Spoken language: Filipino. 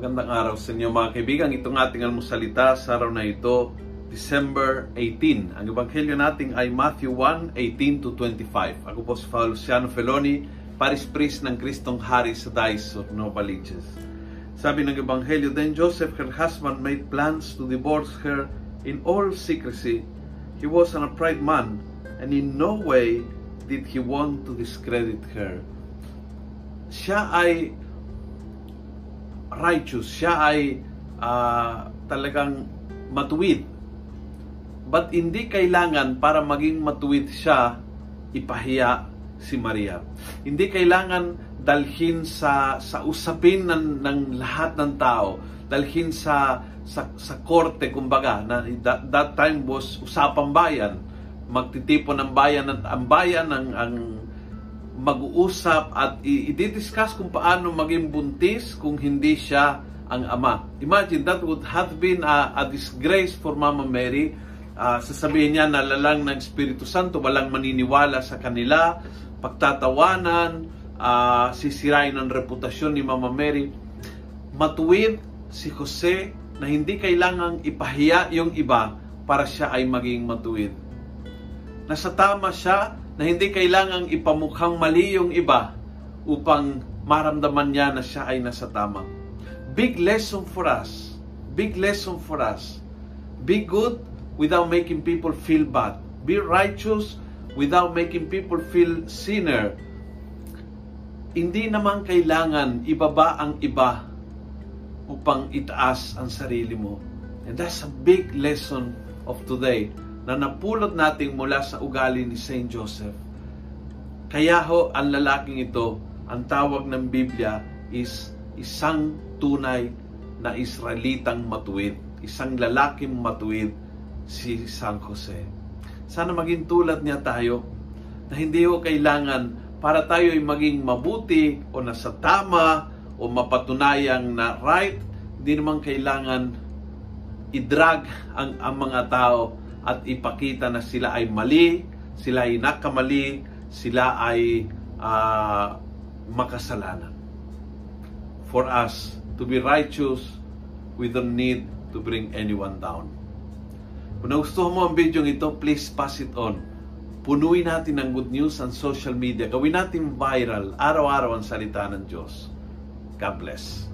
Magandang araw sa inyo mga kaibigan. Itong ating almusalita sa araw na ito, December 18. Ang ebanghelyo natin ay Matthew 1, 18 to 25. Ako po si Luciano Feloni, Paris Priest ng Kristong Hari sa Dice of Nova Liches. Sabi ng ebanghelyo, Then Joseph, her husband, made plans to divorce her in all secrecy. He was an upright man, and in no way did he want to discredit her. Siya ay righteous, siya ay uh, talagang matuwid. But hindi kailangan para maging matuwid siya, ipahiya si Maria. Hindi kailangan dalhin sa sa usapin ng, ng lahat ng tao, dalhin sa sa, sa korte kumbaga na that, that time was usapang bayan magtitipon ng bayan at ang bayan ang, ang mag-uusap at i-discuss kung paano maging buntis kung hindi siya ang ama. Imagine, that would have been a, a disgrace for Mama Mary. Uh, sasabihin niya na lalang ng Espiritu Santo, walang maniniwala sa kanila, pagtatawanan, uh, sisirain ang reputasyon ni Mama Mary. Matuwid si Jose na hindi kailangang ipahiya yung iba para siya ay maging matuwid. Nasa tama siya na hindi kailangang ipamukhang mali yung iba upang maramdaman niya na siya ay nasa tama. Big lesson for us. Big lesson for us. Be good without making people feel bad. Be righteous without making people feel sinner. Hindi naman kailangan ibaba ang iba upang itaas ang sarili mo. And that's a big lesson of today na napulot natin mula sa ugali ni Saint Joseph. Kaya ho, ang lalaking ito, ang tawag ng Biblia is isang tunay na Israelitang matuwid. Isang lalaking matuwid si San Jose. Sana maging tulad niya tayo na hindi ho kailangan para tayo ay maging mabuti o nasa tama o mapatunayang na right, hindi naman kailangan i-drag ang, ang mga tao at ipakita na sila ay mali, sila ay nakamali, sila ay uh, makasalanan. For us to be righteous, we don't need to bring anyone down. Kung nagustuhan mo ang video ito, please pass it on. Punuin natin ng good news ang social media. Gawin natin viral, araw-araw ang salita ng Diyos. God bless.